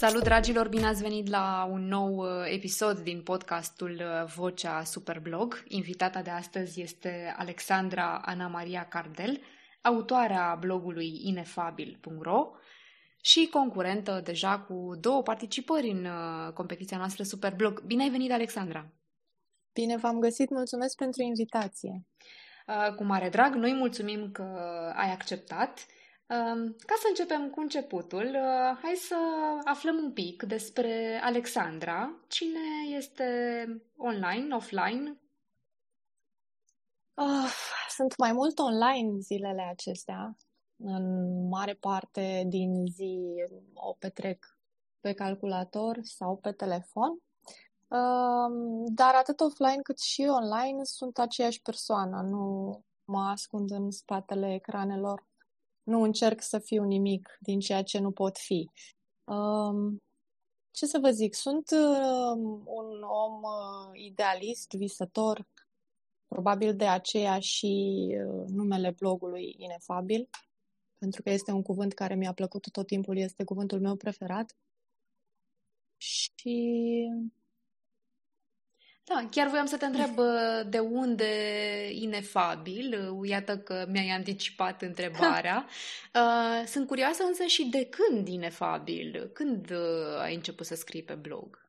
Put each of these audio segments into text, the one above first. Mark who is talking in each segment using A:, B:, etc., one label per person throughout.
A: Salut, dragilor! Bine ați venit la un nou uh, episod din podcastul uh, Vocea Superblog. Invitata de astăzi este Alexandra Ana Maria Cardel, autoarea blogului inefabil.ro și concurentă deja cu două participări în uh, competiția noastră Superblog. Bine ai venit, Alexandra!
B: Bine v-am găsit, mulțumesc pentru invitație!
A: Cu mare drag, noi mulțumim că ai acceptat ca să începem cu începutul, uh, hai să aflăm un pic despre Alexandra. Cine este online, offline?
B: Uh, sunt mai mult online zilele acestea. În mare parte din zi o petrec pe calculator sau pe telefon. Uh, dar atât offline cât și online sunt aceeași persoană. Nu mă ascund în spatele ecranelor nu încerc să fiu nimic din ceea ce nu pot fi. Um, ce să vă zic, sunt uh, un om uh, idealist, visător, probabil de aceea și uh, numele blogului Inefabil, pentru că este un cuvânt care mi-a plăcut tot timpul, este cuvântul meu preferat. Și
A: da, chiar voiam să te întreb de unde inefabil, iată că mi-ai anticipat întrebarea. Sunt curioasă însă și de când inefabil? Când ai început să scrii pe blog?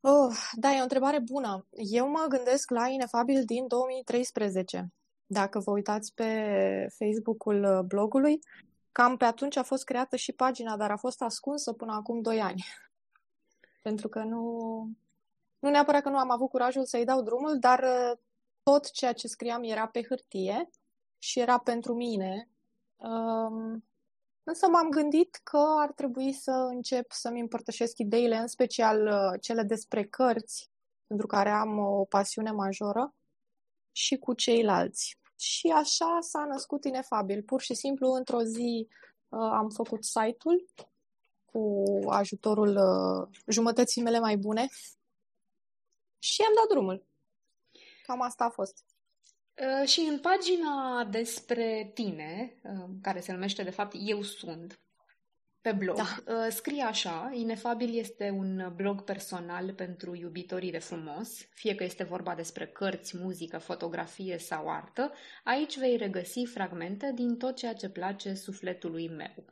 B: Oh, da, e o întrebare bună. Eu mă gândesc la inefabil din 2013. Dacă vă uitați pe Facebook-ul blogului, cam pe atunci a fost creată și pagina, dar a fost ascunsă până acum 2 ani. Pentru că nu, nu neapărat că nu am avut curajul să-i dau drumul, dar uh, tot ceea ce scriam era pe hârtie și era pentru mine. Um, însă m-am gândit că ar trebui să încep să-mi împărtășesc ideile, în special uh, cele despre cărți, pentru care am o pasiune majoră, și cu ceilalți. Și așa s-a născut Inefabil. Pur și simplu, într-o zi uh, am făcut site-ul cu ajutorul jumătății mele mai bune și am dat drumul. Cam asta a fost.
A: Uh, și în pagina despre tine, uh, care se numește de fapt Eu sunt, pe blog, da. Uh, scrie așa, Inefabil este un blog personal pentru iubitorii de frumos, fie că este vorba despre cărți, muzică, fotografie sau artă, aici vei regăsi fragmente din tot ceea ce place sufletului meu.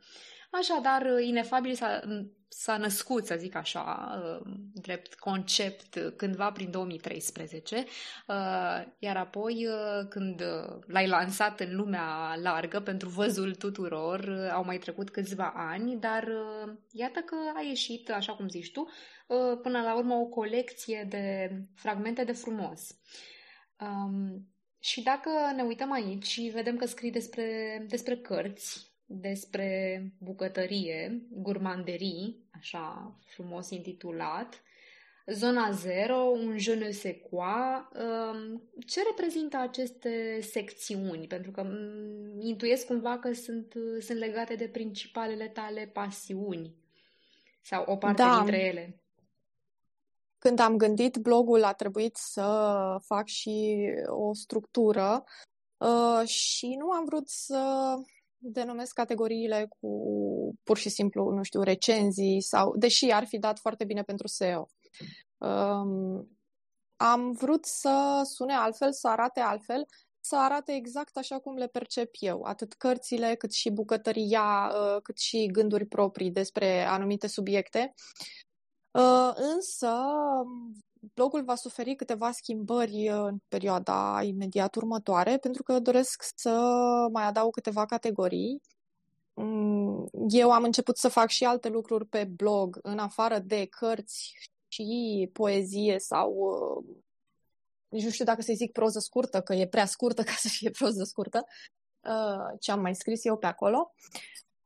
A: Așadar, Inefabil s-a, s-a născut, să zic așa, uh, drept concept cândva prin 2013, uh, iar apoi uh, când l-ai lansat în lumea largă pentru văzul tuturor, au mai trecut câțiva ani, dar iată că a ieșit, așa cum zici tu, până la urmă o colecție de fragmente de frumos. Um, și dacă ne uităm aici și vedem că scrii despre, despre cărți, despre bucătărie, gurmanderii, așa frumos intitulat, Zona Zero, un je ne sais quoi. Um, ce reprezintă aceste secțiuni? Pentru că mm, intuiesc cumva că sunt, sunt legate de principalele tale pasiuni sau o parte da. dintre ele.
B: Când am gândit blogul, a trebuit să fac și o structură uh, și nu am vrut să denumesc categoriile cu pur și simplu, nu știu, recenzii sau, deși ar fi dat foarte bine pentru SEO. Um, am vrut să sune altfel, să arate altfel, să arate exact așa cum le percep eu, atât cărțile, cât și bucătăria, uh, cât și gânduri proprii despre anumite subiecte. Uh, însă, blogul va suferi câteva schimbări în perioada imediat următoare, pentru că doresc să mai adaug câteva categorii. Mm, eu am început să fac și alte lucruri pe blog, în afară de cărți și poezie sau nici nu știu dacă să-i zic proză scurtă, că e prea scurtă ca să fie proză scurtă, uh, ce am mai scris eu pe acolo.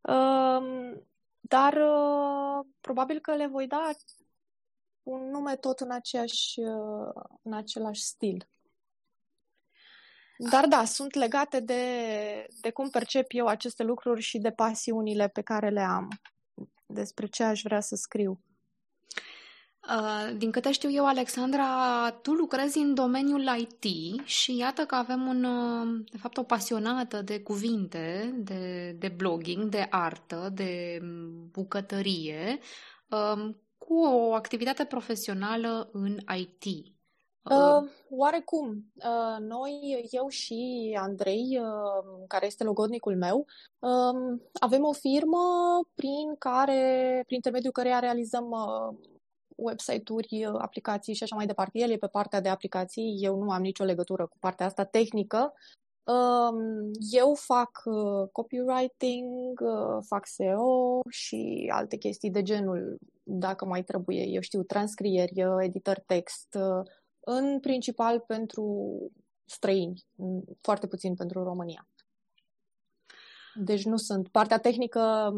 B: Um, dar uh, probabil că le voi da un nume tot în, aceeași, uh, în același stil. Dar da, sunt legate de, de cum percep eu aceste lucruri și de pasiunile pe care le am, despre ce aș vrea să scriu.
A: Uh, din câte știu eu, Alexandra, tu lucrezi în domeniul IT și iată că avem un, uh, de fapt o pasionată de cuvinte, de, de blogging, de artă, de mm, bucătărie, um, cu o activitate profesională în IT.
B: Uh, uh, oarecum. Uh, noi, eu și Andrei, uh, care este logodnicul meu, uh, avem o firmă prin care, prin intermediul căreia realizăm uh, website-uri, aplicații și așa mai departe. El e pe partea de aplicații, eu nu am nicio legătură cu partea asta tehnică. Um, eu fac uh, copywriting, uh, fac SEO și alte chestii de genul, dacă mai trebuie, eu știu, transcrieri, uh, editor text, în principal pentru străini, foarte puțin pentru România. Deci nu sunt. Partea tehnică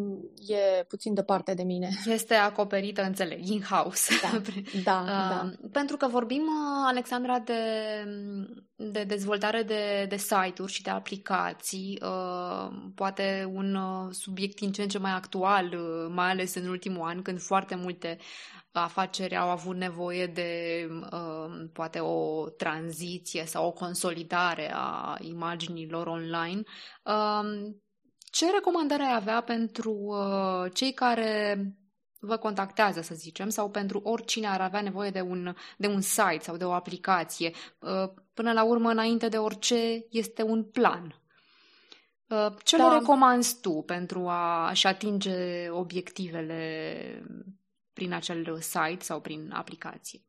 B: e puțin departe de mine.
A: Este acoperită, înțeleg, in-house.
B: Da, da, da.
A: Pentru că vorbim, uh, Alexandra, de, de dezvoltare de, de site-uri și de aplicații, uh, poate un uh, subiect din ce în ce mai actual, mai ales în ultimul an, când foarte multe afaceri au avut nevoie de poate o tranziție sau o consolidare a imaginilor online. Ce recomandare ai avea pentru uh, cei care vă contactează, să zicem, sau pentru oricine ar avea nevoie de un, de un site sau de o aplicație? Uh, până la urmă, înainte de orice, este un plan. Uh, ce da. le recomanzi tu pentru a-și atinge obiectivele prin acel site sau prin aplicație?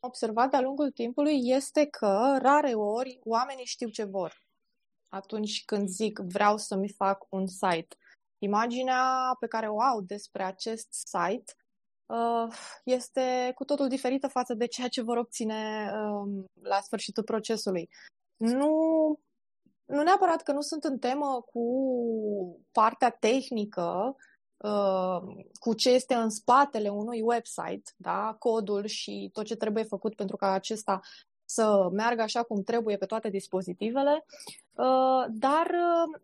B: Observat de-a lungul timpului este că rare ori oamenii știu ce vor atunci când zic vreau să-mi fac un site. Imaginea pe care o au despre acest site uh, este cu totul diferită față de ceea ce vor obține um, la sfârșitul procesului. Nu, nu neapărat că nu sunt în temă cu partea tehnică, uh, cu ce este în spatele unui website, da? codul și tot ce trebuie făcut pentru ca acesta să meargă așa cum trebuie pe toate dispozitivele, uh, dar uh,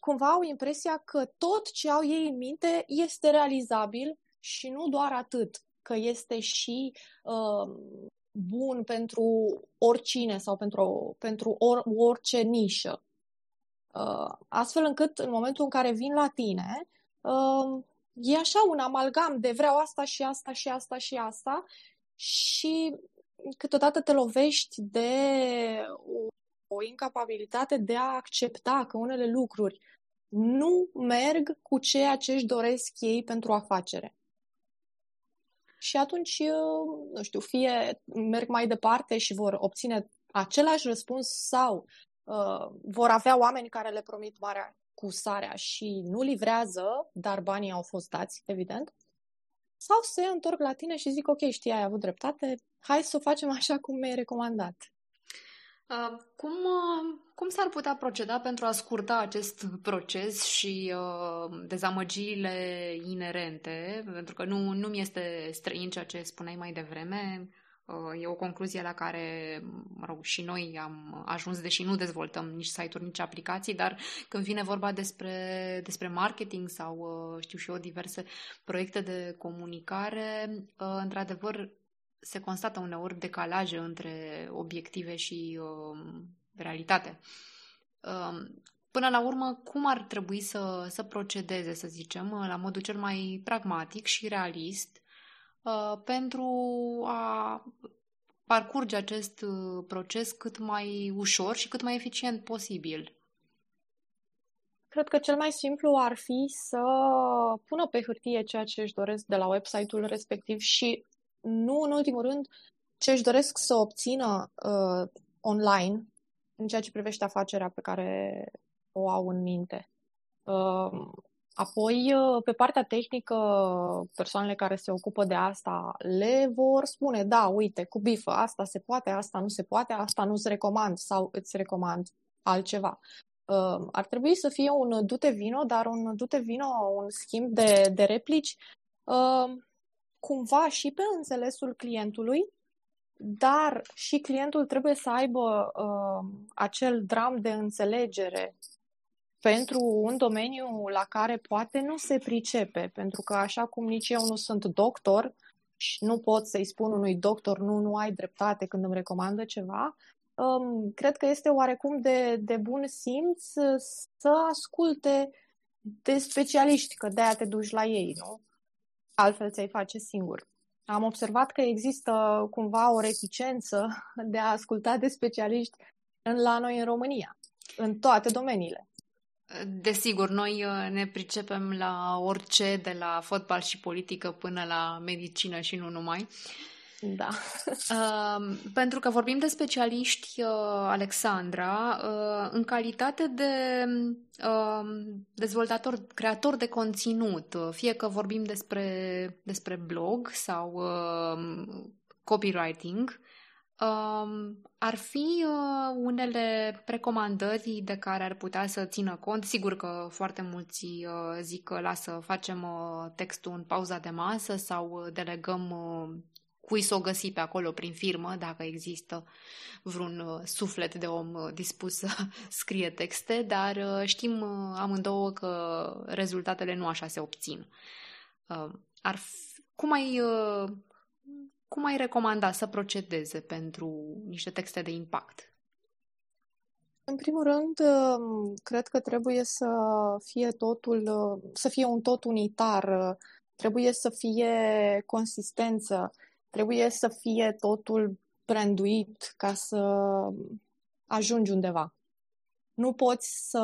B: cumva au impresia că tot ce au ei în minte este realizabil și nu doar atât, că este și uh, bun pentru oricine sau pentru, pentru or, orice nișă. Astfel încât în momentul în care vin la tine, e așa un amalgam de vreau asta și asta și asta și asta și câteodată te lovești de o, o incapabilitate de a accepta că unele lucruri nu merg cu ceea ce își doresc ei pentru afacere. Și atunci, nu știu, fie merg mai departe și vor obține același răspuns sau uh, vor avea oameni care le promit marea cu sarea și nu livrează, dar banii au fost dați, evident, sau se întorc la tine și zic, ok, știi, ai avut dreptate, hai să o facem așa cum mi-ai recomandat.
A: Uh, cum, uh, cum s-ar putea proceda pentru a scurta acest proces și uh, dezamăgirile inerente? Pentru că nu, nu mi este străin ceea ce spuneai mai devreme. Uh, e o concluzie la care, mă rog, și noi am ajuns, deși nu dezvoltăm nici site-uri, nici aplicații, dar când vine vorba despre, despre marketing sau, uh, știu și eu, diverse proiecte de comunicare, uh, într-adevăr, se constată uneori decalaje între obiective și realitate. Până la urmă, cum ar trebui să, să procedeze, să zicem, la modul cel mai pragmatic și realist Uh, pentru a parcurge acest uh, proces cât mai ușor și cât mai eficient posibil.
B: Cred că cel mai simplu ar fi să pună pe hârtie ceea ce își doresc de la website-ul respectiv și, nu în ultimul rând, ce își doresc să obțină uh, online în ceea ce privește afacerea pe care o au în minte. Uh, Apoi, uh, pe partea tehnică, persoanele care se ocupă de asta le vor spune, da, uite, cu bifă, asta se poate, asta nu se poate, asta nu-ți recomand sau îți recomand altceva. Uh, ar trebui să fie un dute vino, dar un dute vino, un schimb de, de replici, uh, cumva și pe înțelesul clientului, dar și clientul trebuie să aibă acel dram de înțelegere pentru un domeniu la care poate nu se pricepe, pentru că așa cum nici eu nu sunt doctor și nu pot să-i spun unui doctor, nu, nu ai dreptate când îmi recomandă ceva, um, cred că este oarecum de, de bun simț să asculte de specialiști, că de-aia te duci la ei, nu? Altfel ți-ai face singur. Am observat că există cumva o reticență de a asculta de specialiști în, la noi în România, în toate domeniile.
A: Desigur, noi uh, ne pricepem la orice, de la fotbal și politică până la medicină și nu numai.
B: Da.
A: Uh, pentru că vorbim de specialiști, uh, Alexandra, uh, în calitate de uh, dezvoltator, creator de conținut, uh, fie că vorbim despre, despre blog sau uh, copywriting, Um, ar fi uh, unele recomandări de care ar putea să țină cont. Sigur că foarte mulți uh, zic că lasă, facem uh, textul în pauza de masă sau uh, delegăm uh, cui să o găsi pe acolo prin firmă, dacă există vreun uh, suflet de om uh, dispus să scrie texte, dar uh, știm uh, amândouă că rezultatele nu așa se obțin. Uh, ar fi, cum ai uh, cum ai recomanda să procedeze pentru niște texte de impact?
B: În primul rând, um, cred că trebuie să fie totul, uh, să fie un tot unitar, uh, trebuie să fie consistență, trebuie să fie totul branduit ca să ajungi undeva. Nu poți să...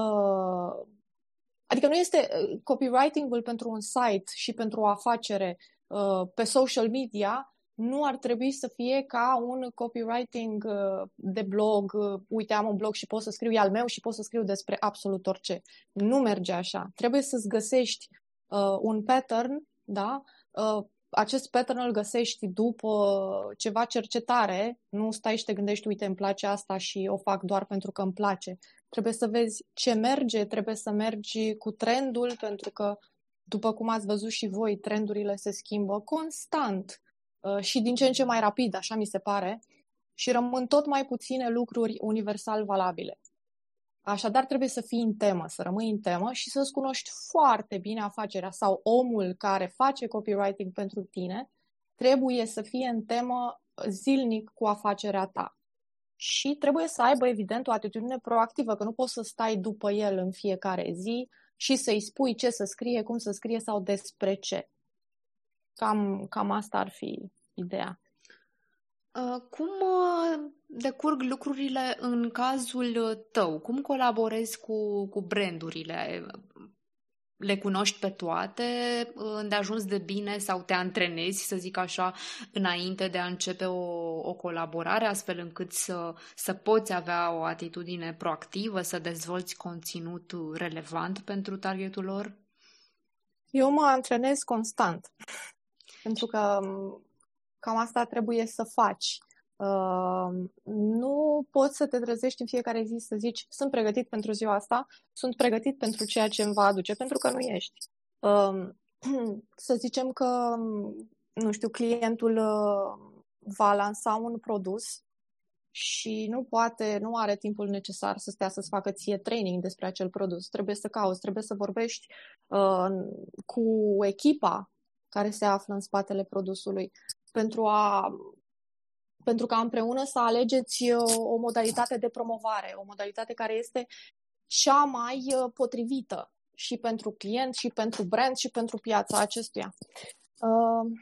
B: Adică nu este uh, copywriting-ul pentru un site și pentru o afacere pe social media nu ar trebui să fie ca un copywriting uh, de blog, uh, uite, am un blog și pot să scriu al meu și pot să scriu despre absolut orice. Nu merge așa. Trebuie să-ți găsești uh, un pattern, da? Uh, acest pattern îl găsești după ceva cercetare, nu stai și te gândești, uite, îmi place asta și o fac doar pentru că îmi place. Trebuie să vezi ce merge, trebuie să mergi cu trendul, pentru că, după cum ați văzut și voi, trendurile se schimbă constant. Uh, și din ce în ce mai rapid, așa mi se pare, și rămân tot mai puține lucruri universal valabile. Așadar, trebuie să fii în temă, să rămâi în temă și să-ți cunoști foarte bine afacerea sau omul care face copywriting pentru tine trebuie să fie în temă zilnic cu afacerea ta. Și trebuie să aibă, evident, o atitudine proactivă, că nu poți să stai după el în fiecare zi și să-i spui ce să scrie, cum să scrie sau despre ce. Cam, cam asta ar fi ideea.
A: Uh, cum uh, decurg lucrurile în cazul tău? Cum colaborezi cu, cu brandurile? Le cunoști pe toate, ajuns de bine sau te antrenezi, să zic așa, înainte de a începe o, o colaborare, astfel încât să, să poți avea o atitudine proactivă, să dezvolți conținut relevant pentru targetul lor?
B: Eu mă antrenez constant. Pentru că cam asta trebuie să faci. Uh, nu poți să te trezești în fiecare zi să zici sunt pregătit pentru ziua asta, sunt pregătit pentru ceea ce îmi va aduce, pentru că nu ești. Uh, să zicem că, nu știu, clientul uh, va lansa un produs și nu poate, nu are timpul necesar să stea să-ți facă ție training despre acel produs. Trebuie să cauți, trebuie să vorbești uh, cu echipa care se află în spatele produsului, pentru, a, pentru ca împreună să alegeți o, uh, o modalitate de promovare, o modalitate care este cea mai uh, potrivită și pentru client, și pentru brand, și pentru piața acestuia. Uh,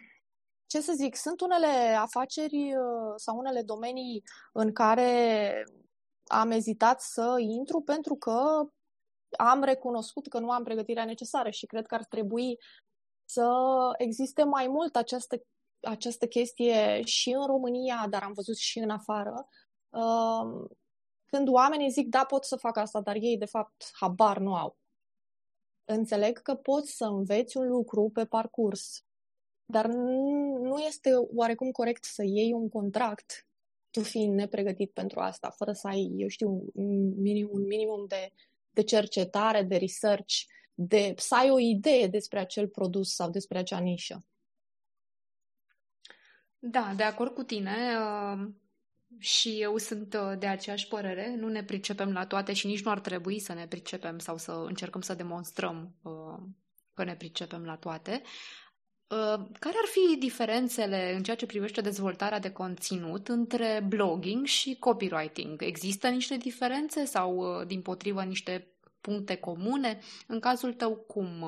B: ce să zic, sunt unele afaceri sau unele domenii în care am ezitat să intru pentru că am recunoscut că nu am pregătirea necesară și cred că ar trebui să existe mai mult această, această chestie și în România, dar am văzut și în afară, uh, când oamenii zic, da, pot să fac asta, dar ei, de fapt, habar nu au. Înțeleg că poți să înveți un lucru pe parcurs, dar nu este oarecum corect să iei un contract tu fiind nepregătit pentru asta, fără să ai, eu știu, un minim, un minimum de, de cercetare, de research de să ai o idee despre acel produs sau despre acea nișă.
A: Da, de acord cu tine. Uh, și eu sunt uh, de aceeași părere. Nu ne pricepem la toate și nici nu ar trebui să ne pricepem sau să încercăm să demonstrăm uh, că ne pricepem la toate. care ar fi diferențele în ceea ce privește dezvoltarea de conținut între blogging și copywriting? Există niște diferențe sau, din potrivă, niște puncte comune? În cazul tău, cum,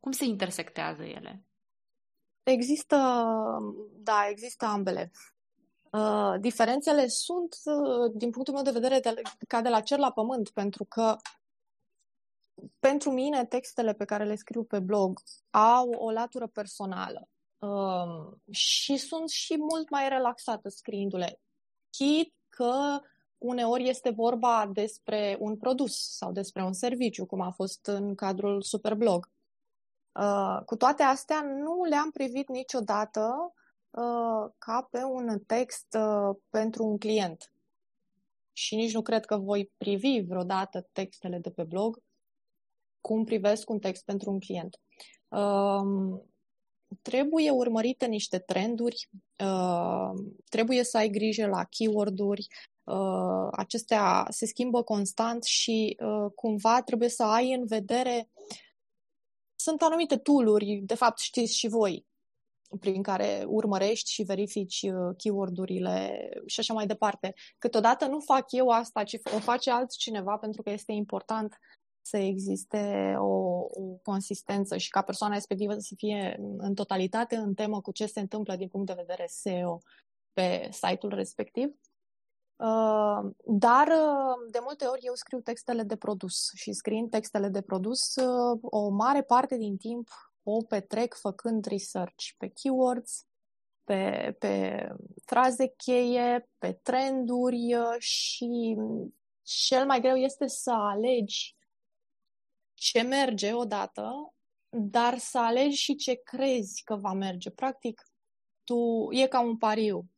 A: cum se intersectează ele?
B: Există, da, există ambele. Uh, diferențele sunt, uh, din punctul meu de vedere, de, ca de la cer la pământ, pentru că pentru mine textele pe care le scriu pe blog au o latură personală uh, și sunt și mult mai relaxată scriindu-le. Chit că uneori este vorba despre un produs sau despre un serviciu, cum a fost în cadrul Superblog. Uh, cu toate astea, nu le-am privit niciodată uh, ca pe un text uh, pentru un client. Și nici nu cred că voi privi vreodată textele de pe blog cum privesc un text pentru un client. Uh, trebuie urmărite niște trenduri, uh, trebuie să ai grijă la keyword-uri, uh, acestea se schimbă constant și uh, cumva trebuie să ai în vedere sunt anumite tooluri, de fapt știți și voi, prin care urmărești și verifici uh, keyword-urile și așa mai departe. Câteodată nu fac eu asta, ci o face altcineva pentru că este important să existe o, o consistență și ca persoana respectivă să fie în totalitate în temă cu ce se întâmplă din punct de vedere SEO pe site-ul respectiv. Uh, dar uh, de multe ori eu scriu textele de produs și scriind textele de produs o mare parte din timp o petrec făcând research pe keywords, pe, pe fraze cheie, pe trenduri uh, și cel mai greu este să alegi ce merge odată, dar să alegi și ce crezi că va merge. Practic, tu e ca un pariu.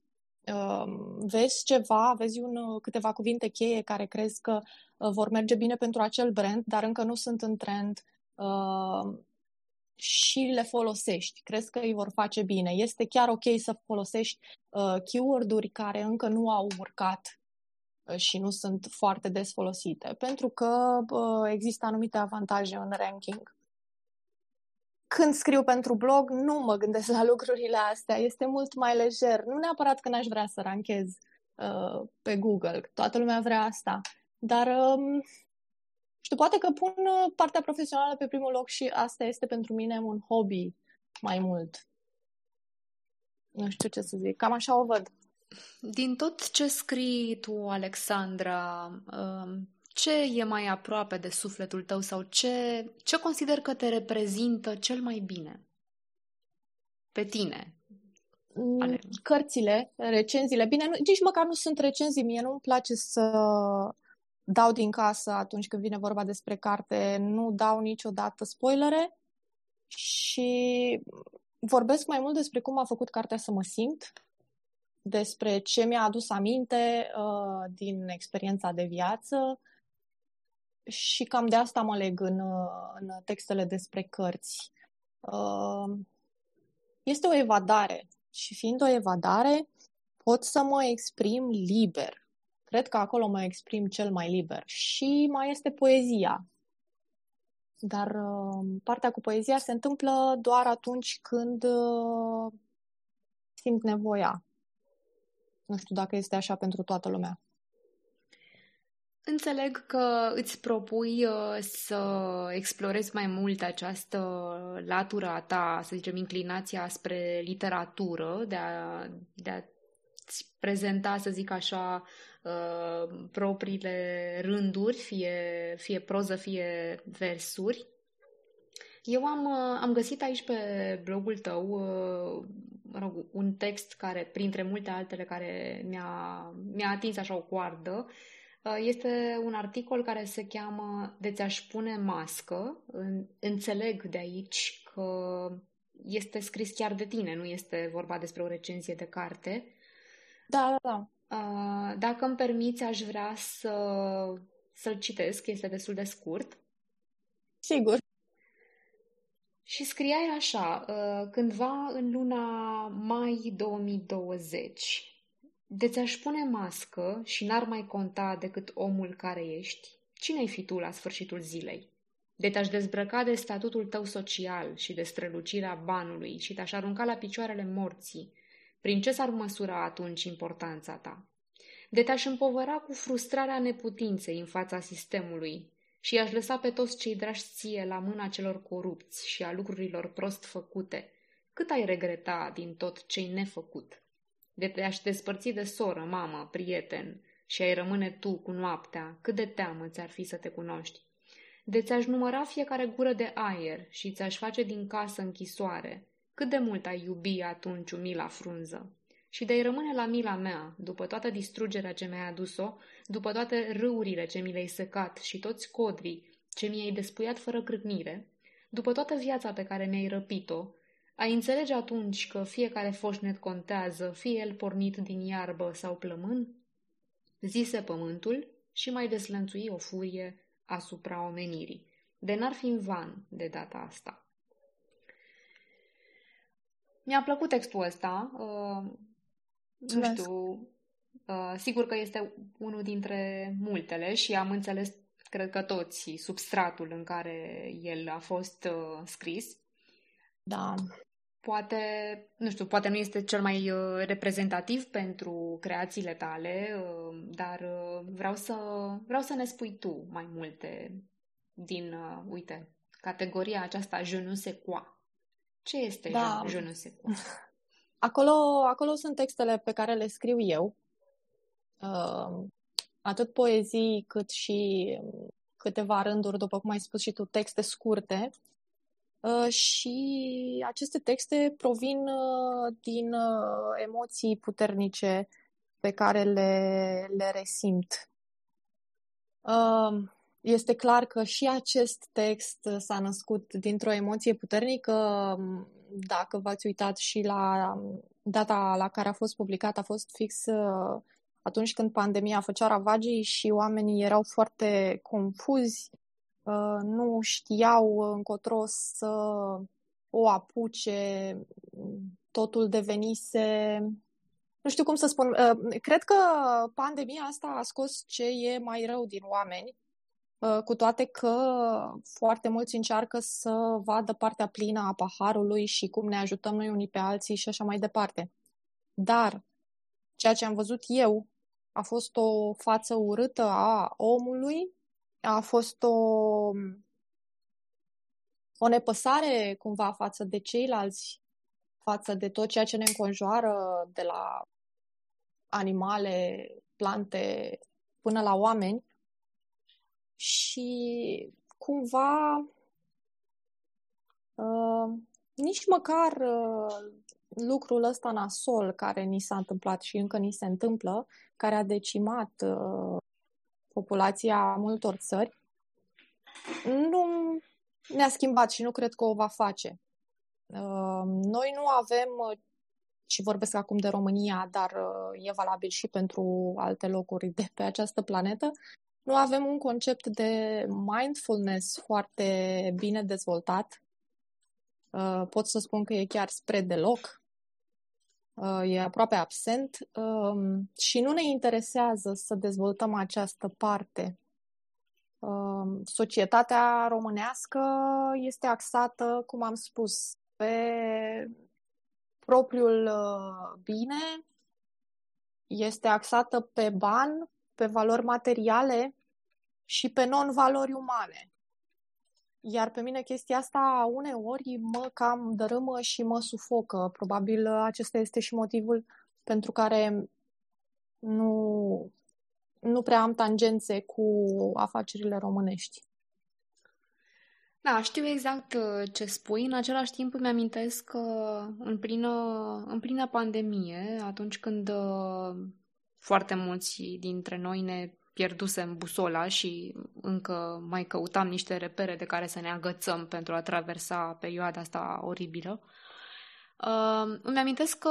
B: Uh, vezi ceva, vezi un, câteva cuvinte cheie care crezi că uh, vor merge bine pentru acel brand, dar încă nu sunt în trend și le folosești. Crezi că îi vor face bine. Este chiar ok să folosești uh, keyword-uri care încă nu au urcat uh, și nu sunt foarte des folosite, pentru că uh, există anumite avantaje în ranking. Când scriu pentru blog, nu mă gândesc la lucrurile astea. Este mult mai lejer. Nu neapărat că n-aș vrea să ranchez uh, pe Google. Toată lumea vrea asta. Dar um, știu, poate că pun uh, partea profesională pe primul loc și asta este pentru mine un hobby mai mult. Nu știu ce să zic, cam așa o văd.
A: Din tot ce scrii tu, Alexandra, um, ce e mai aproape de sufletul tău sau ce, ce consider că te reprezintă cel mai bine? Pe tine?
B: Mm, Ale... Cărțile, recenziile. Bine, nu, nici măcar nu sunt recenzii. Mie nu-mi place să dau din casă atunci când vine vorba despre carte, nu dau niciodată spoilere și vorbesc mai mult despre cum a făcut cartea să mă simt, despre ce mi-a adus aminte uh, din experiența de viață și cam de asta mă leg în, uh, în textele despre cărți. Uh, este o evadare și fiind o evadare, pot să mă exprim liber Cred că acolo mă exprim cel mai liber. Și mai este poezia. Dar uh, partea cu poezia se întâmplă doar atunci când uh, simt nevoia. Nu știu dacă este așa pentru toată lumea.
A: Înțeleg că îți propui uh, să explorezi mai mult această latură a ta, să zicem, inclinația spre literatură, de a, de a prezenta, să zic așa, uh, propriile rânduri, fie, fie proză, fie versuri. Eu am, uh, am găsit aici pe blogul tău uh, mă rog, un text care, printre multe altele, care mi-a, mi-a atins așa o coardă. Uh, este un articol care se cheamă De ți-aș pune mască. Înțeleg de aici că este scris chiar de tine, nu este vorba despre o recenzie de carte.
B: Da, da, da.
A: Dacă îmi permiți, aș vrea să, să-l citesc, este destul de scurt.
B: Sigur.
A: Și scriai așa, cândva în luna mai 2020, de ți-aș pune mască și n-ar mai conta decât omul care ești, cine-ai fi tu la sfârșitul zilei? de te-aș dezbrăca de statutul tău social și de strălucirea banului și te-aș arunca la picioarele morții, prin ce s-ar măsura atunci importanța ta? De te-aș împovăra cu frustrarea neputinței în fața sistemului și i-aș lăsa pe toți cei dragi ție la mâna celor corupți și a lucrurilor prost făcute, cât ai regreta din tot ce-ai nefăcut? De te-aș despărți de soră, mamă, prieten și ai rămâne tu cu noaptea, cât de teamă ți-ar fi să te cunoști? De ți-aș număra fiecare gură de aer și ți-aș face din casă închisoare, cât de mult ai iubi atunci umila frunză? Și de-ai rămâne la mila mea, după toată distrugerea ce mi-ai adus-o, după toate râurile ce mi le-ai secat și toți codrii ce mi-ai despuiat fără crâcnire, după toată viața pe care mi-ai răpit-o, ai înțelege atunci că fiecare foșnet contează, fie el pornit din iarbă sau plămân? Zise pământul și mai deslănțui o furie asupra omenirii. De n-ar fi în van de data asta. Mi-a plăcut textul ăsta. Uh, nu știu, uh, sigur că este unul dintre multele și am înțeles, cred că toți, substratul în care el a fost uh, scris.
B: Da.
A: Poate, nu știu, poate nu este cel mai uh, reprezentativ pentru creațiile tale, uh, dar uh, vreau să, vreau să ne spui tu mai multe din, uite, categoria aceasta je ne sais quoi. Ce este da. je ne sais quoi?
B: Acolo, acolo sunt textele pe care le scriu eu, atât poezii cât și câteva rânduri, după cum ai spus și tu, texte scurte, Uh, și aceste texte provin uh, din uh, emoții puternice pe care le, le resimt. Este clar că și acest text s-a născut dintr-o emoție puternică. Dacă v-ați uitat și la data la care a fost publicat, a fost fix atunci când pandemia făcea ravagii și oamenii erau foarte confuzi Uh, nu știau încotro să o apuce, totul devenise nu știu cum să spun, uh, cred că pandemia asta a scos ce e mai rău din oameni, uh, cu toate că foarte mulți încearcă să vadă partea plină a paharului și cum ne ajutăm noi unii pe alții și așa mai departe. Dar ceea ce am văzut eu a fost o față urâtă a omului a fost o, o nepăsare cumva față de ceilalți, față de tot ceea ce ne înconjoară, de la animale, plante, până la oameni. Și cumva uh, nici măcar uh, lucrul ăsta nasol care ni s-a întâmplat și încă ni se întâmplă, care a decimat uh, populația multor țări, nu ne-a schimbat și nu cred că o va face. Uh, noi nu avem, și vorbesc acum de România, dar uh, e valabil și pentru alte locuri de pe această planetă, nu avem un concept de mindfulness foarte bine dezvoltat. Uh, pot să spun că e chiar spre deloc. Uh, e aproape absent um, și nu ne interesează să dezvoltăm această parte. Um, societatea românească este axată, cum am spus, pe propriul uh, bine, este axată pe bani, pe valori materiale și pe non-valori umane. Iar pe mine chestia asta uneori mă cam dărâmă și mă sufocă. Probabil acesta este și motivul pentru care nu, nu prea am tangențe cu afacerile românești.
A: Da, știu exact uh, ce spui. În același timp îmi amintesc că în plină, în plină pandemie, atunci când uh, foarte mulți dintre noi ne pierdusem busola și încă mai căutam niște repere de care să ne agățăm pentru a traversa perioada asta oribilă. Uh, îmi amintesc că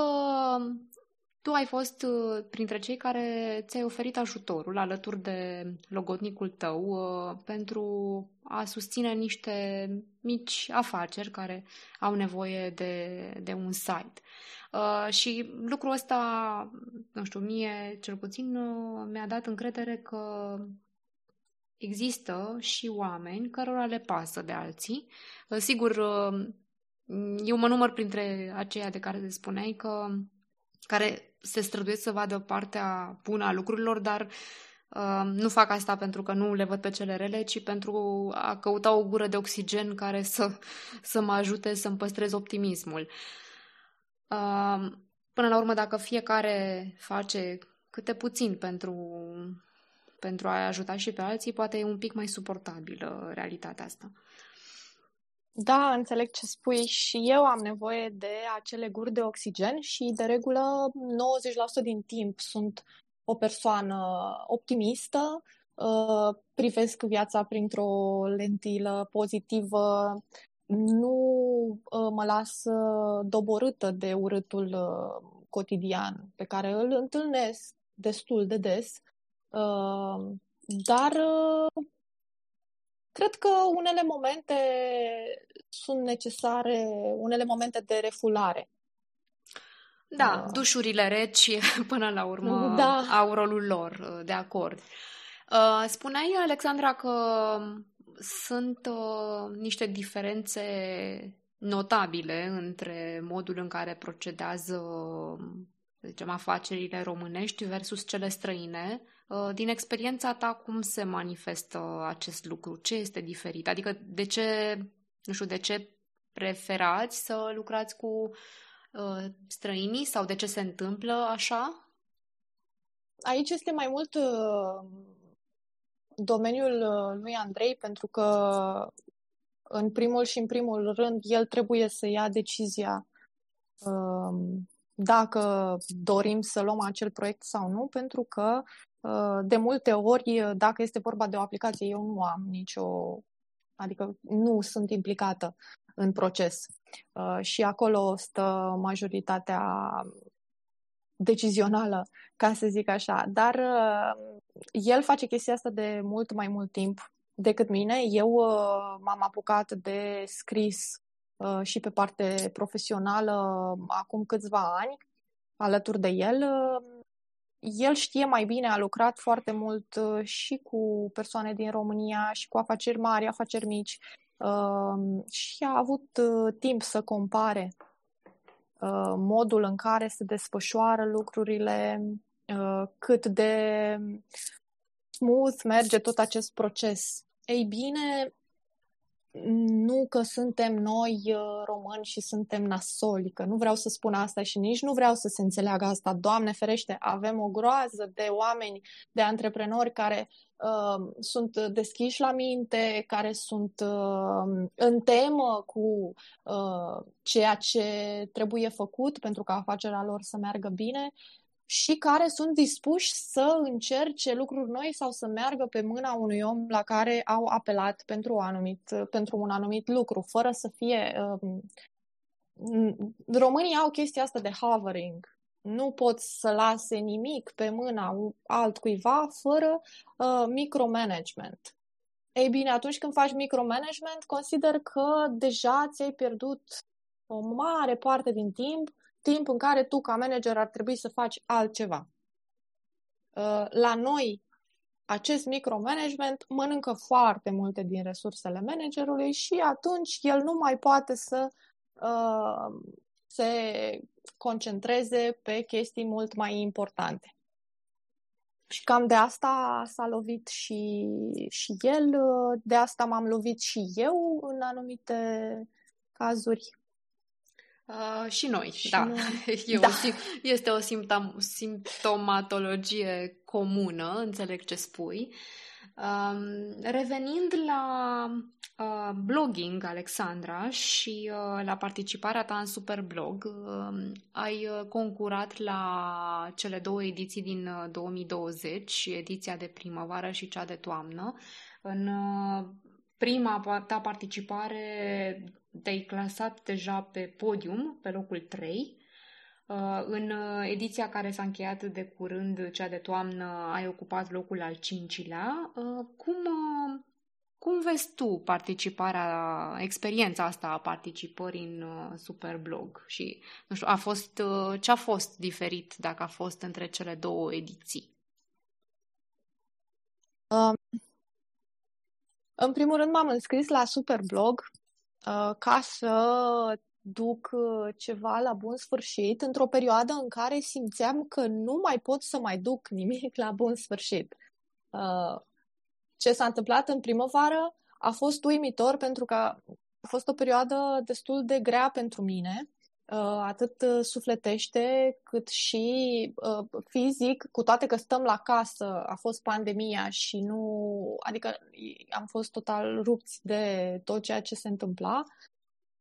A: tu ai fost uh, printre cei care ți-ai oferit ajutorul alături de logodnicul tău uh, pentru a susține niște mici afaceri care au nevoie de, de un site. Uh, și lucrul ăsta, nu știu, mie cel puțin uh, mi-a dat încredere că există și oameni cărora le pasă de alții. Sigur, eu mă număr printre aceia de care te spuneai că care se străduiesc să vadă partea bună a lucrurilor, dar uh, nu fac asta pentru că nu le văd pe cele rele, ci pentru a căuta o gură de oxigen care să, să mă ajute să-mi păstrez optimismul. Uh, până la urmă, dacă fiecare face câte puțin pentru, pentru a ajuta și pe alții, poate e un pic mai suportabilă realitatea asta.
B: Da, înțeleg ce spui și eu am nevoie de acele guri de oxigen și de regulă 90% din timp sunt o persoană optimistă, uh, privesc viața printr-o lentilă pozitivă, nu uh, mă las doborâtă de urâtul uh, cotidian pe care îl întâlnesc destul de des, dar Cred că unele momente sunt necesare, unele momente de refulare.
A: Da, uh. dușurile reci, până la urmă, da. au rolul lor, uh, de acord. Uh, spuneai, Alexandra, că sunt uh, niște diferențe notabile între modul în care procedează, zicem, afacerile românești versus cele străine. Uh, din experiența ta, cum se manifestă acest lucru? Ce este diferit? Adică de ce, nu știu, de ce preferați să lucrați cu uh, străinii sau de ce se întâmplă așa?
B: Aici este mai mult uh, domeniul uh, lui Andrei, pentru că în primul și în primul rând el trebuie să ia decizia uh, dacă dorim să luăm acel proiect sau nu, pentru că Uh, de multe ori, uh, dacă este vorba de o aplicație, eu nu am nicio. adică nu sunt implicată în proces. Uh, și acolo stă majoritatea decizională, ca să zic așa. Dar el face chestia asta de mult mai mult timp decât mine. Eu m-am apucat de scris și pe parte profesională acum câțiva ani alături de el el știe mai bine, a lucrat foarte mult uh, și cu persoane din România și cu afaceri mari, afaceri mici uh, și a avut uh, timp să compare modul în care se desfășoară lucrurile, cât de smooth merge tot acest proces. Ei bine, nu că suntem noi uh, români și suntem nasoli, că nu vreau să spun asta și nici nu vreau să se înțeleagă asta. Doamne ferește, avem o groază de oameni, de antreprenori care uh, sunt deschiși la minte, care sunt uh, în temă cu uh, ceea ce trebuie făcut pentru ca afacerea lor să meargă bine și care sunt dispuși să încerce lucruri noi sau să meargă pe mâna unui om la care au apelat pentru, un anumit, pentru un anumit lucru, fără să fie. Um, românii au chestia asta de hovering. Nu pot să lase nimic pe mâna altcuiva fără uh, micromanagement. Ei bine, atunci când faci micromanagement, consider că deja ți-ai pierdut o mare parte din timp timp în care tu, ca manager, ar trebui să faci altceva. Uh, la noi, acest micromanagement mănâncă foarte multe din resursele managerului și atunci el nu mai poate să uh, se concentreze pe chestii mult mai importante. Și cam de asta s-a lovit și, și el, uh, de asta m-am lovit și eu în anumite cazuri.
A: Uh, și noi, și da. Noi. E da. O, este o simptom- simptomatologie comună, înțeleg ce spui. Um, revenind la uh, blogging, Alexandra, și uh, la participarea ta în Superblog, uh, ai uh, concurat la cele două ediții din 2020, uh, ediția de primăvară și cea de toamnă. În uh, prima ta participare te-ai clasat deja pe podium, pe locul 3. Uh, în uh, ediția care s-a încheiat de curând, cea de toamnă, ai ocupat locul al cincilea. Uh, cum, cum vezi tu participarea, experiența asta a participării în Superblog? Și, nu știu, a fost, ce a fost diferit dacă a fost între cele două ediții?
B: Um, În primul rând m-am înscris la Superblog uh, ca să duc uh, ceva la bun sfârșit într-o perioadă în care simțeam că nu mai pot să mai duc nimic la bun sfârșit. Uh, ce s-a întâmplat în primăvară a fost uimitor pentru că a fost o perioadă destul de grea pentru mine, uh, atât sufletește cât și fizic, cu toate că stăm la casă, a fost pandemia și nu, adică am fost total rupți de tot ceea ce se întâmpla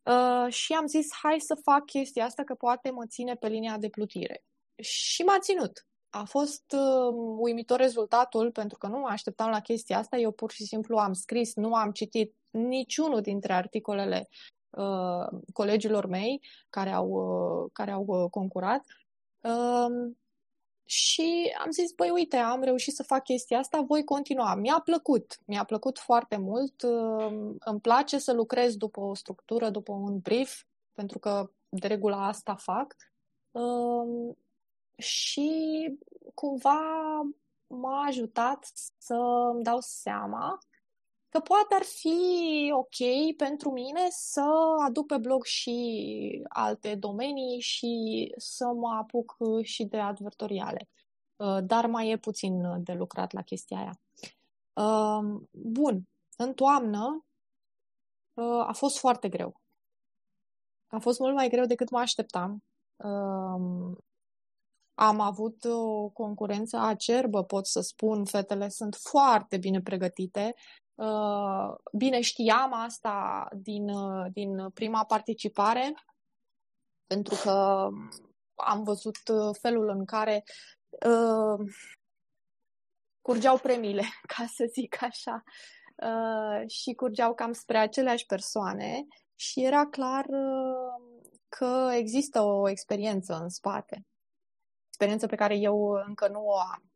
B: Uh, și am zis, hai să fac chestia asta că poate mă ține pe linia de plutire. Și m-a ținut. A fost uh, uimitor rezultatul pentru că nu mă așteptam la chestia asta. Eu pur și simplu am scris, nu am citit niciunul dintre articolele uh, colegilor mei care au, uh, care au uh, concurat. Uh, și am zis, băi, uite, am reușit să fac chestia asta, voi continua. Mi-a plăcut, mi-a plăcut foarte mult. Îmi place să lucrez după o structură, după un brief, pentru că de regulă asta fac. Și cumva m-a ajutat să îmi dau seama că poate ar fi ok pentru mine să aduc pe blog și alte domenii și să mă apuc și de advertoriale. Uh, dar mai e puțin de lucrat la chestia aia. Uh, bun, în toamnă uh, a fost foarte greu. A fost mult mai greu decât mă așteptam. Am avut o concurență acerbă, pot să spun. Fetele sunt foarte bine pregătite. Uh, bine știam asta din, uh, din prima participare, pentru că am văzut uh, felul în care uh, curgeau premiile, ca să zic așa, uh, și curgeau cam spre aceleași persoane și era clar uh, că există o experiență în spate. Experiență pe care eu încă nu o am.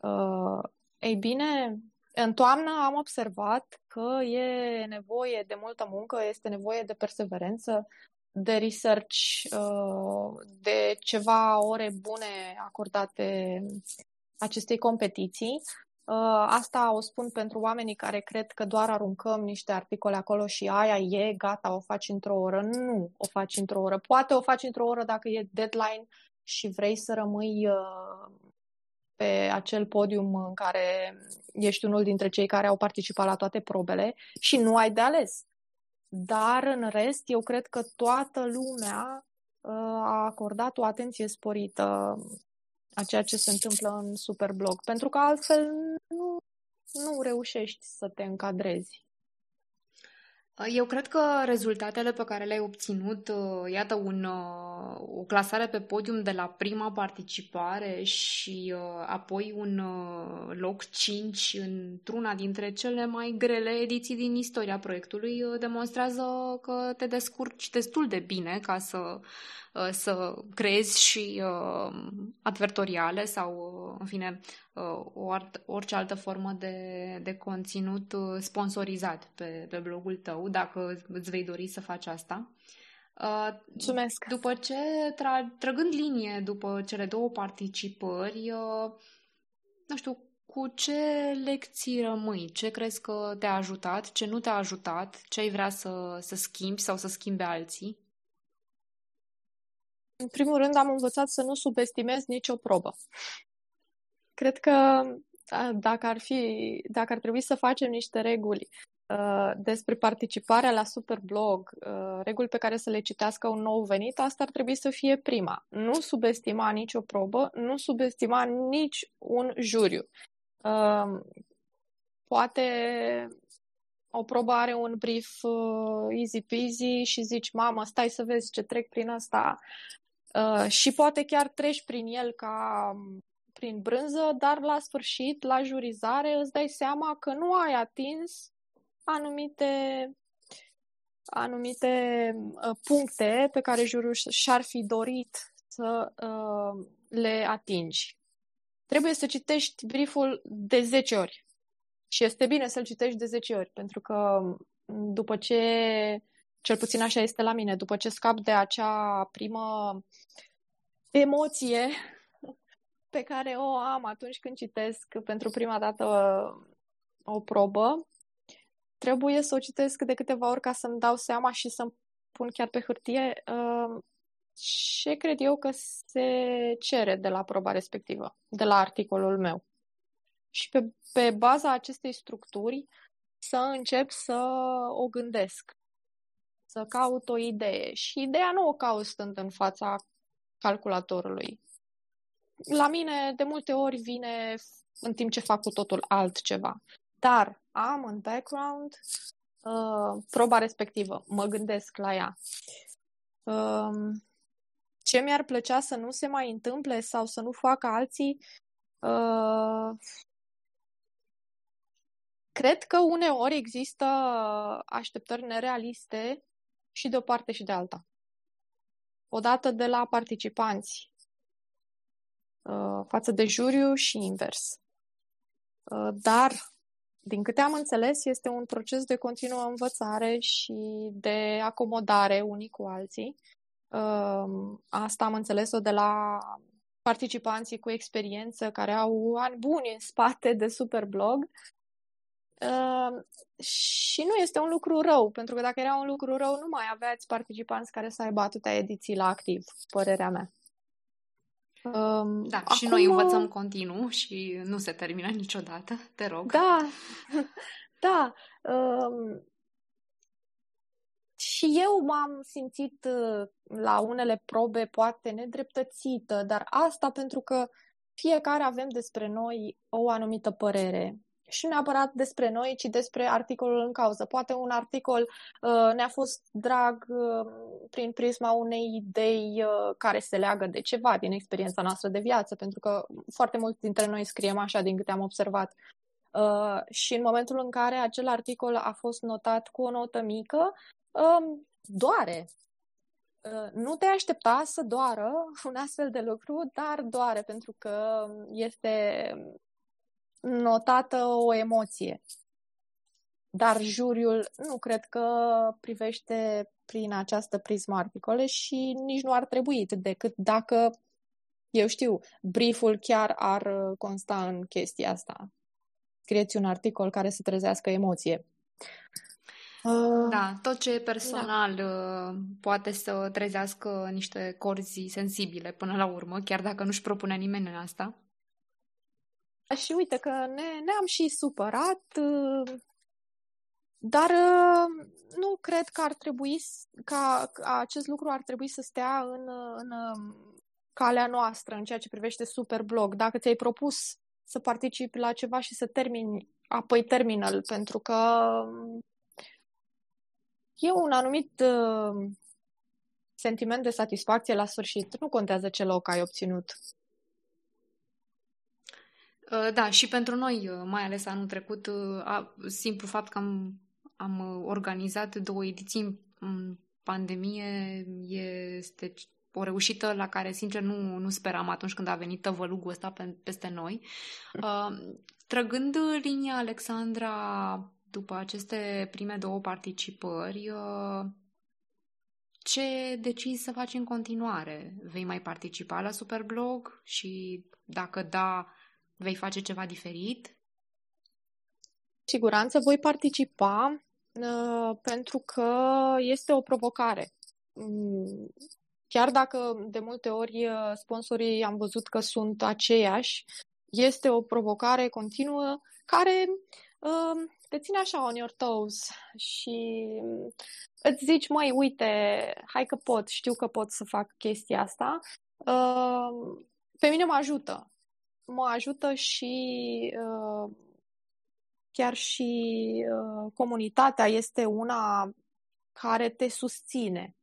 B: Uh, ei bine, în toamnă am observat că e nevoie de multă muncă, este nevoie de perseverență, de research, uh, de ceva ore bune acordate acestei competiții. Uh, asta o spun pentru oamenii care cred că doar aruncăm niște articole acolo și aia e, gata, o faci într-o oră. Nu o faci într-o oră. Poate o faci într-o oră dacă e deadline și vrei să rămâi uh, pe acel podium în care ești unul dintre cei care au participat la toate probele și nu ai de ales. Dar, în rest, eu cred că toată lumea uh, a acordat o atenție sporită a ceea ce se întâmplă în Superblog, pentru că altfel nu, nu reușești să te încadrezi.
A: Eu cred că rezultatele pe care le-ai obținut, uh, iată, un, uh, o clasare pe podium de la prima participare și uh, apoi un loc 5 într-una dintre cele mai grele ediții din istoria proiectului, demonstrează că te descurci destul de bine ca să Uh, să creezi și uh, advertoriale sau, uh, în fine, o orice altă formă de, de conținut sponsorizat pe, pe blogul tău, dacă îți vei dori să faci asta.
B: Mulțumesc!
A: După ce, tra- trăgând linie după cele două participări, nu știu, cu ce lecții rămâi? Ce crezi că te-a ajutat? Ce nu te-a ajutat? Ce ai vrea să, să schimbi sau să schimbe alții?
B: În primul rând, am învățat să nu subestimez nicio probă. Cred că dacă ar, fi, dacă ar trebui să facem niște reguli uh, despre participarea la Superblog, uh, reguli pe care să le citească un nou venit, asta ar trebui să fie prima. Nu subestima nicio probă, nu subestima nici un juriu. Uh, poate o probă are un brief uh, easy peasy și zici, mamă, stai să vezi ce trec prin asta, Uh, și poate chiar treci prin el ca um, prin brânză, dar la sfârșit, la jurizare, îți dai seama că nu ai atins anumite anumite uh, puncte pe care juriul și-ar fi dorit să uh, le atingi. Trebuie să citești brieful de 10 ori. Și este bine să-l citești de 10 ori, pentru că um, după ce cel puțin așa este la mine. După ce scap de acea primă emoție pe care o am atunci când citesc pentru prima dată o probă, trebuie să o citesc de câteva ori ca să-mi dau seama și să-mi pun chiar pe hârtie uh, ce cred eu că se cere de la proba respectivă, de la articolul meu. Și pe, pe baza acestei structuri să încep să o gândesc, să caut o idee. Și ideea nu o caut stând în fața calculatorului. La mine de multe ori vine în timp ce fac cu totul altceva. Dar am în background uh, proba respectivă, mă gândesc la ea. Uh, ce mi-ar plăcea să nu se mai întâmple sau să nu facă alții? Uh, cred că uneori există așteptări nerealiste și de o parte și de alta. Odată de la participanți uh, față de juriu și invers. Uh, dar, din câte am înțeles, este un proces de continuă învățare și de acomodare unii cu alții. Uh, asta am înțeles-o de la participanții cu experiență care au ani buni în spate de Superblog Uh, și nu este un lucru rău, pentru că dacă era un lucru rău, nu mai aveați participanți care să aibă atâtea ediții la activ, părerea mea.
A: Um, da, acum... și noi învățăm continuu și nu se termină niciodată, te rog.
B: Da, da. Um, și eu m-am simțit uh, la unele probe poate nedreptățită, dar asta pentru că fiecare avem despre noi o anumită părere și nu neapărat despre noi, ci despre articolul în cauză. Poate un articol uh, ne-a fost drag uh, prin prisma unei idei uh, care se leagă de ceva din experiența noastră de viață, pentru că foarte mulți dintre noi scriem așa, din câte am observat. Uh, și în momentul în care acel articol a fost notat cu o notă mică, uh, doare. Uh, nu te aștepta să doară un astfel de lucru, dar doare pentru că este notată o emoție. Dar juriul nu cred că privește prin această prismă articole și nici nu ar trebui, decât dacă, eu știu, brieful chiar ar consta în chestia asta. Scrieți un articol care să trezească emoție.
A: Uh, da, tot ce e personal da. poate să trezească niște corzi sensibile până la urmă, chiar dacă nu-și propune nimeni asta.
B: Și uite că ne, ne-am și supărat, uh, dar uh, nu cred că ar trebui ca, acest lucru ar trebui să stea în, în um, calea noastră în ceea ce privește Superblog. Dacă ți-ai propus să participi la ceva și să termini, apoi terminal, pentru că um, e un anumit uh, sentiment de satisfacție la sfârșit. Nu contează ce loc ai obținut.
A: Uh, da, și pentru noi, uh, mai ales anul trecut, uh, simplu fapt că am, am organizat două ediții în pandemie este o reușită la care, sincer, nu, nu speram atunci când a venit tăvălugul ăsta peste noi. Trăgând linia Alexandra după aceste prime două participări, ce decizi să faci în continuare? Vei mai participa la Superblog și dacă da, Vei face ceva diferit?
B: Siguranță voi participa uh, pentru că este o provocare. Mm, chiar dacă de multe ori uh, sponsorii am văzut că sunt aceiași, este o provocare continuă care uh, te ține așa on your toes și îți zici, măi, uite, hai că pot, știu că pot să fac chestia asta. Uh, pe mine mă ajută mă ajută și uh, chiar și uh, comunitatea este una care te susține.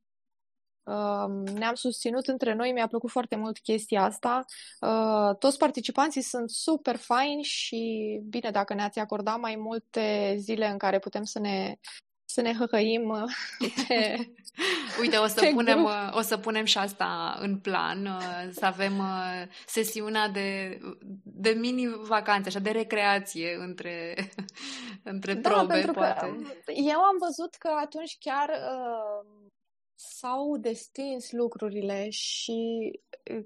B: Uh, ne-am susținut între noi, mi-a plăcut foarte mult chestia asta. Uh, toți participanții sunt super faini și bine, dacă ne-ați acordat mai multe zile în care putem să ne să ne hăhăim uh, pe
A: Uite, o să, punem, grup. Uh, o să punem și asta în plan, uh, să avem sesiunea de, de mini-vacanțe, așa, de recreație între, între da, probe, poate.
B: Că eu am văzut că atunci chiar uh, s-au destins lucrurile și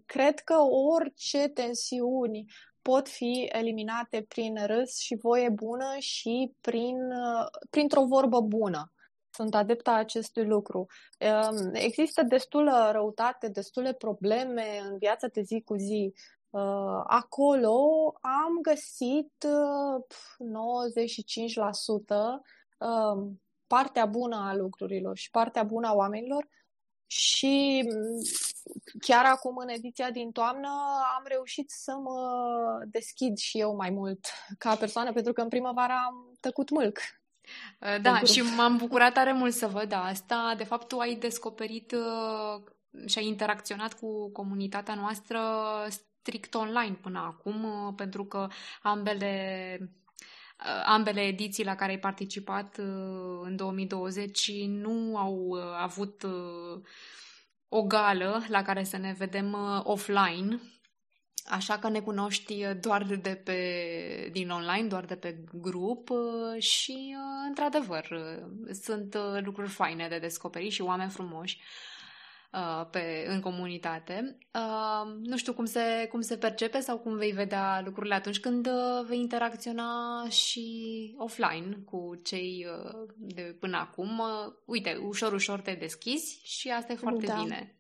B: cred că orice tensiuni pot fi eliminate prin râs și voie bună și prin, printr-o vorbă bună. Sunt adepta acestui lucru. Um, există destulă răutate, destule probleme în viața de zi cu zi. Uh, acolo am găsit 95% um, partea bună a lucrurilor și partea bună a oamenilor și mm, chiar acum, în ediția din toamnă, am reușit să mă deschid și eu mai mult ca persoană, pentru că în primăvară am tăcut mâlc.
A: Uh, da, și m-am bucurat tare mult să văd asta. De fapt, tu ai descoperit uh, și ai interacționat cu comunitatea noastră strict online până acum, uh, pentru că ambele ambele ediții la care ai participat în 2020 nu au avut o gală la care să ne vedem offline, Așa că ne cunoști doar de pe, din online, doar de pe grup și, într-adevăr, sunt lucruri faine de descoperit și oameni frumoși Uh, pe, în comunitate. Uh, nu știu cum se, cum se percepe sau cum vei vedea lucrurile atunci când uh, vei interacționa și offline cu cei uh, de până acum. Uh, uite, ușor, ușor te deschizi și asta e foarte
B: da.
A: bine.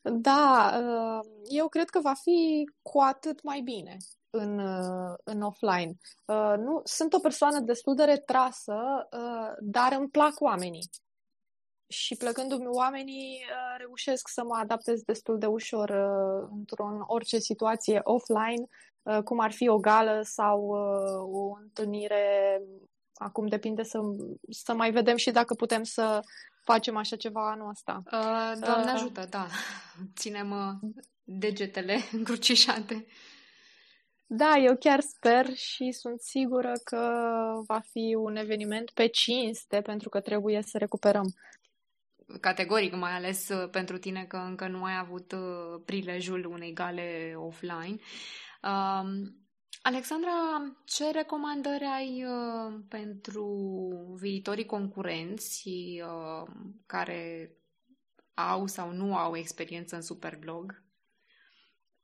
B: Da, uh, eu cred că va fi cu atât mai bine în, în offline. Nu, sunt o persoană destul de retrasă, dar îmi plac oamenii și plăcându-mi oamenii, uh, reușesc să mă adaptez destul de ușor uh, într-o orice situație offline, uh, cum ar fi o gală sau o întâlnire. Acum depinde să, să mai vedem și dacă putem să facem așa ceva anul ăsta.
A: Doamne ajută, da. Ținem degetele încrucișate.
B: Da, eu chiar sper și sunt sigură că va fi un eveniment pe cinste pentru că trebuie să recuperăm
A: categoric, mai ales uh, pentru tine că încă nu ai avut uh, prilejul unei gale offline. Um, Alexandra, ce recomandări ai uh, pentru viitorii concurenți care au sau nu au experiență în Superblog?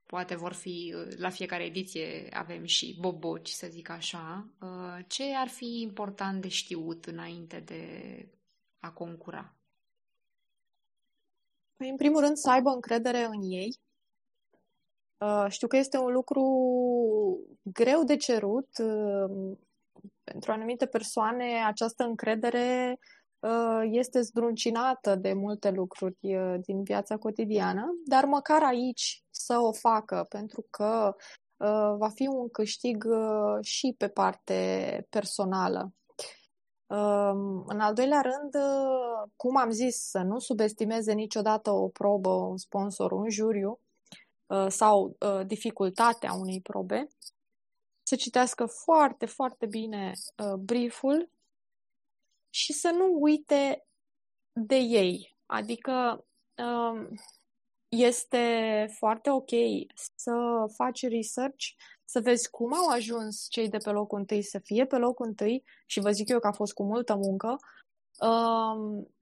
A: Poate vor fi, la fiecare ediție avem și boboci, să zic așa. Ce ar fi important de știut înainte de a concura?
B: Păi, în primul rând, să aibă încredere în ei. Uh, știu că este un lucru greu de cerut. Uh, pentru anumite persoane, această încredere uh, este zdruncinată de multe lucruri din viața cotidiană, dar măcar aici să o facă, pentru că va fi un câștig și pe parte personală. În al doilea rând, cum am zis, să nu subestimeze niciodată o probă, un sponsor, un juriu uh, sau uh, dificultatea unei probe, să citească foarte, foarte bine uh, brieful și să nu uite de ei. Adică um, este foarte ok să faci research să vezi cum au ajuns cei de pe locul întâi să fie pe locul întâi și vă zic eu că a fost cu multă muncă, um,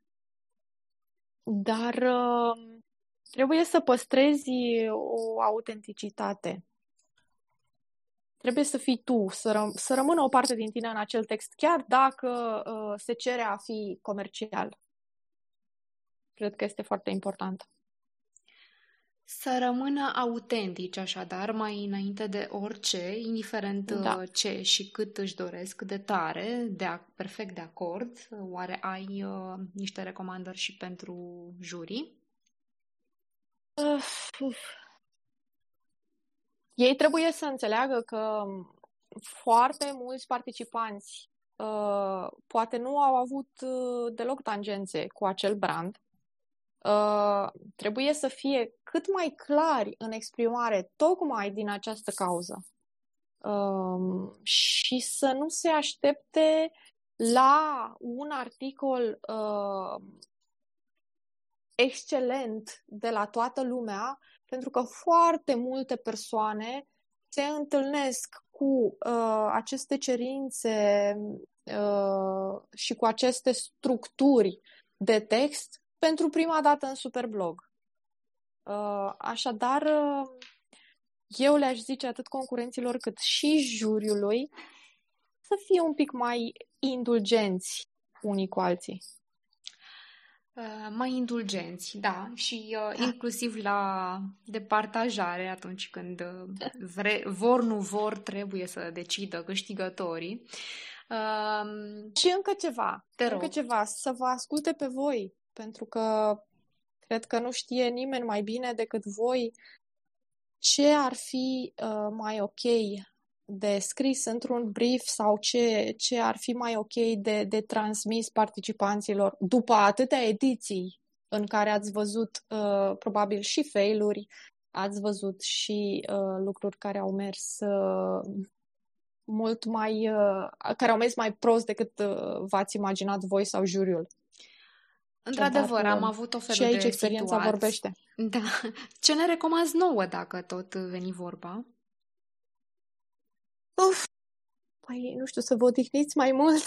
B: dar uh, trebuie să păstrezi o autenticitate. Trebuie să fii tu, să, răm- să rămână o parte din tine în acel text, chiar dacă uh, se cere a fi comercial. Cred că este foarte important.
A: Să rămână autentici, așadar, mai înainte de orice, indiferent da. Uh, ce și cât își doresc de tare, de a, perfect de acord. Oare ai uh, niște recomandări și pentru jurii?
B: Uh, uh. Ei trebuie să înțeleagă că foarte mulți participanți uh, poate nu au avut uh, deloc tangențe cu acel brand Uh, trebuie să fie cât mai clari în exprimare, tocmai din această cauză. Uh, și să nu se aștepte la un articol uh, excelent de la toată lumea, pentru că foarte multe persoane se întâlnesc cu uh, aceste cerințe uh, și cu aceste structuri de text pentru prima dată în Superblog. Uh, așadar, uh, eu le-aș zice atât concurenților cât și juriului să fie un pic mai indulgenți unii cu alții.
A: Uh, mai indulgenți, da, și uh, da. inclusiv la departajare atunci când uh, vre, vor, nu vor, trebuie să decidă câștigătorii.
B: Uh, și încă ceva, te rog. încă ceva, să vă asculte pe voi, pentru că cred că nu știe nimeni mai bine decât voi ce ar fi uh, mai ok de scris într-un brief sau ce, ce ar fi mai ok de, de transmis participanților după atâtea ediții în care ați văzut uh, probabil și failuri, ați văzut și uh, lucruri care au mers uh, mult mai, uh, care au mers mai prost decât uh, v-ați imaginat voi sau juriul.
A: Într-adevăr, am avut o fel
B: și aici experiența situații. vorbește.
A: Da. Ce ne recomanzi nouă dacă tot veni vorba?
B: Uf, Păi, nu știu, să vă odihniți mai mult.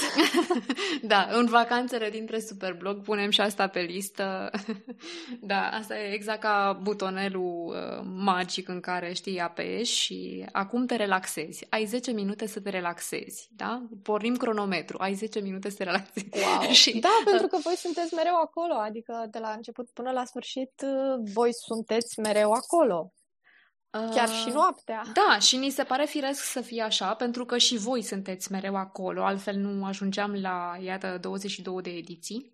A: da, în vacanțele dintre Superblog punem și asta pe listă. da, asta e exact ca butonelul uh, magic în care, știi, apeși și acum te relaxezi. Ai 10 minute să te relaxezi, da? Pornim cronometru, ai 10 minute să te relaxezi.
B: Wow. și, da, pentru că voi sunteți mereu acolo, adică de la început până la sfârșit uh, voi sunteți mereu acolo. Chiar și uh, noaptea.
A: Da, și ni se pare firesc să fie așa, pentru că și voi sunteți mereu acolo, altfel nu ajungeam la, iată, 22 de ediții.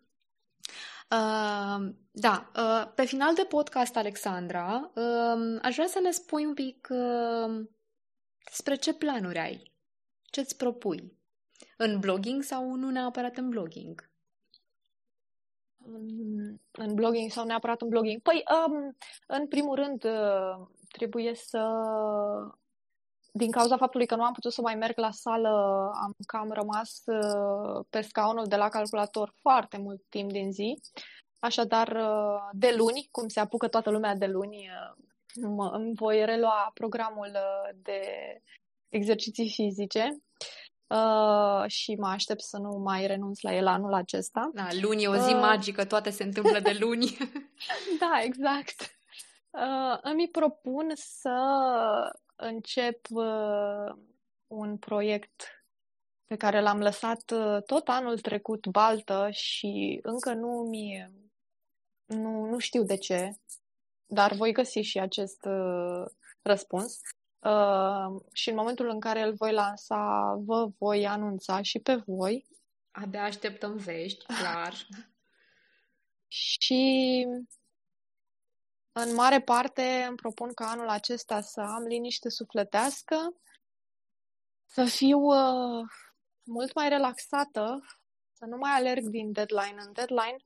A: Uh, da, uh, pe final de podcast, Alexandra, uh, aș vrea să ne spui un pic uh, despre ce planuri ai, ce-ți propui, în blogging sau nu neapărat în blogging?
B: În, în blogging sau neapărat în blogging? Păi, um, în primul rând, uh, trebuie să din cauza faptului că nu am putut să mai merg la sală, am cam rămas uh, pe scaunul de la calculator foarte mult timp din zi. Așadar, uh, de luni, cum se apucă toată lumea de luni, uh, mă, îmi voi relua programul de exerciții fizice uh, și mă aștept să nu mai renunț la el anul acesta.
A: Da, luni e o zi uh... magică, toate se întâmplă de luni.
B: da, exact. Uh, îmi propun să încep uh, un proiect pe care l-am lăsat uh, tot anul trecut baltă și încă nu mi nu, nu știu de ce, dar voi găsi și acest uh, răspuns. Uh, și în momentul în care îl voi lansa, vă voi anunța și pe voi.
A: Abia așteptăm vești, clar.
B: și în mare parte îmi propun ca anul acesta să am liniște sufletească, să fiu uh, mult mai relaxată, să nu mai alerg din deadline în deadline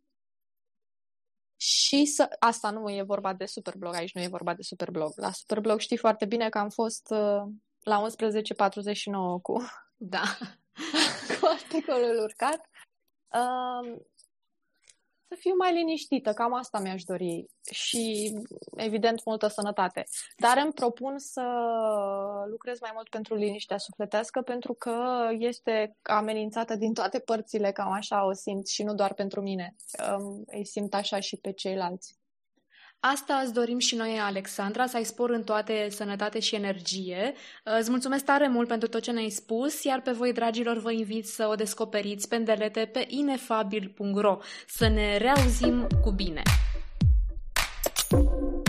B: și să... Asta nu e vorba de Superblog, aici nu e vorba de Superblog. La Superblog știi foarte bine că am fost uh, la 11.49 cu...
A: Da.
B: cu articolul urcat. Uh, să fiu mai liniștită, cam asta mi-aș dori și, evident, multă sănătate. Dar îmi propun să lucrez mai mult pentru liniștea sufletească, pentru că este amenințată din toate părțile, cam așa o simt și nu doar pentru mine. Îi simt așa și pe ceilalți.
A: Asta îți dorim și noi, Alexandra, să ai spor în toate sănătate și energie. Îți mulțumesc tare mult pentru tot ce ne-ai spus, iar pe voi, dragilor, vă invit să o descoperiți pe îndelete pe inefabil.ro. Să ne reauzim cu bine! thank you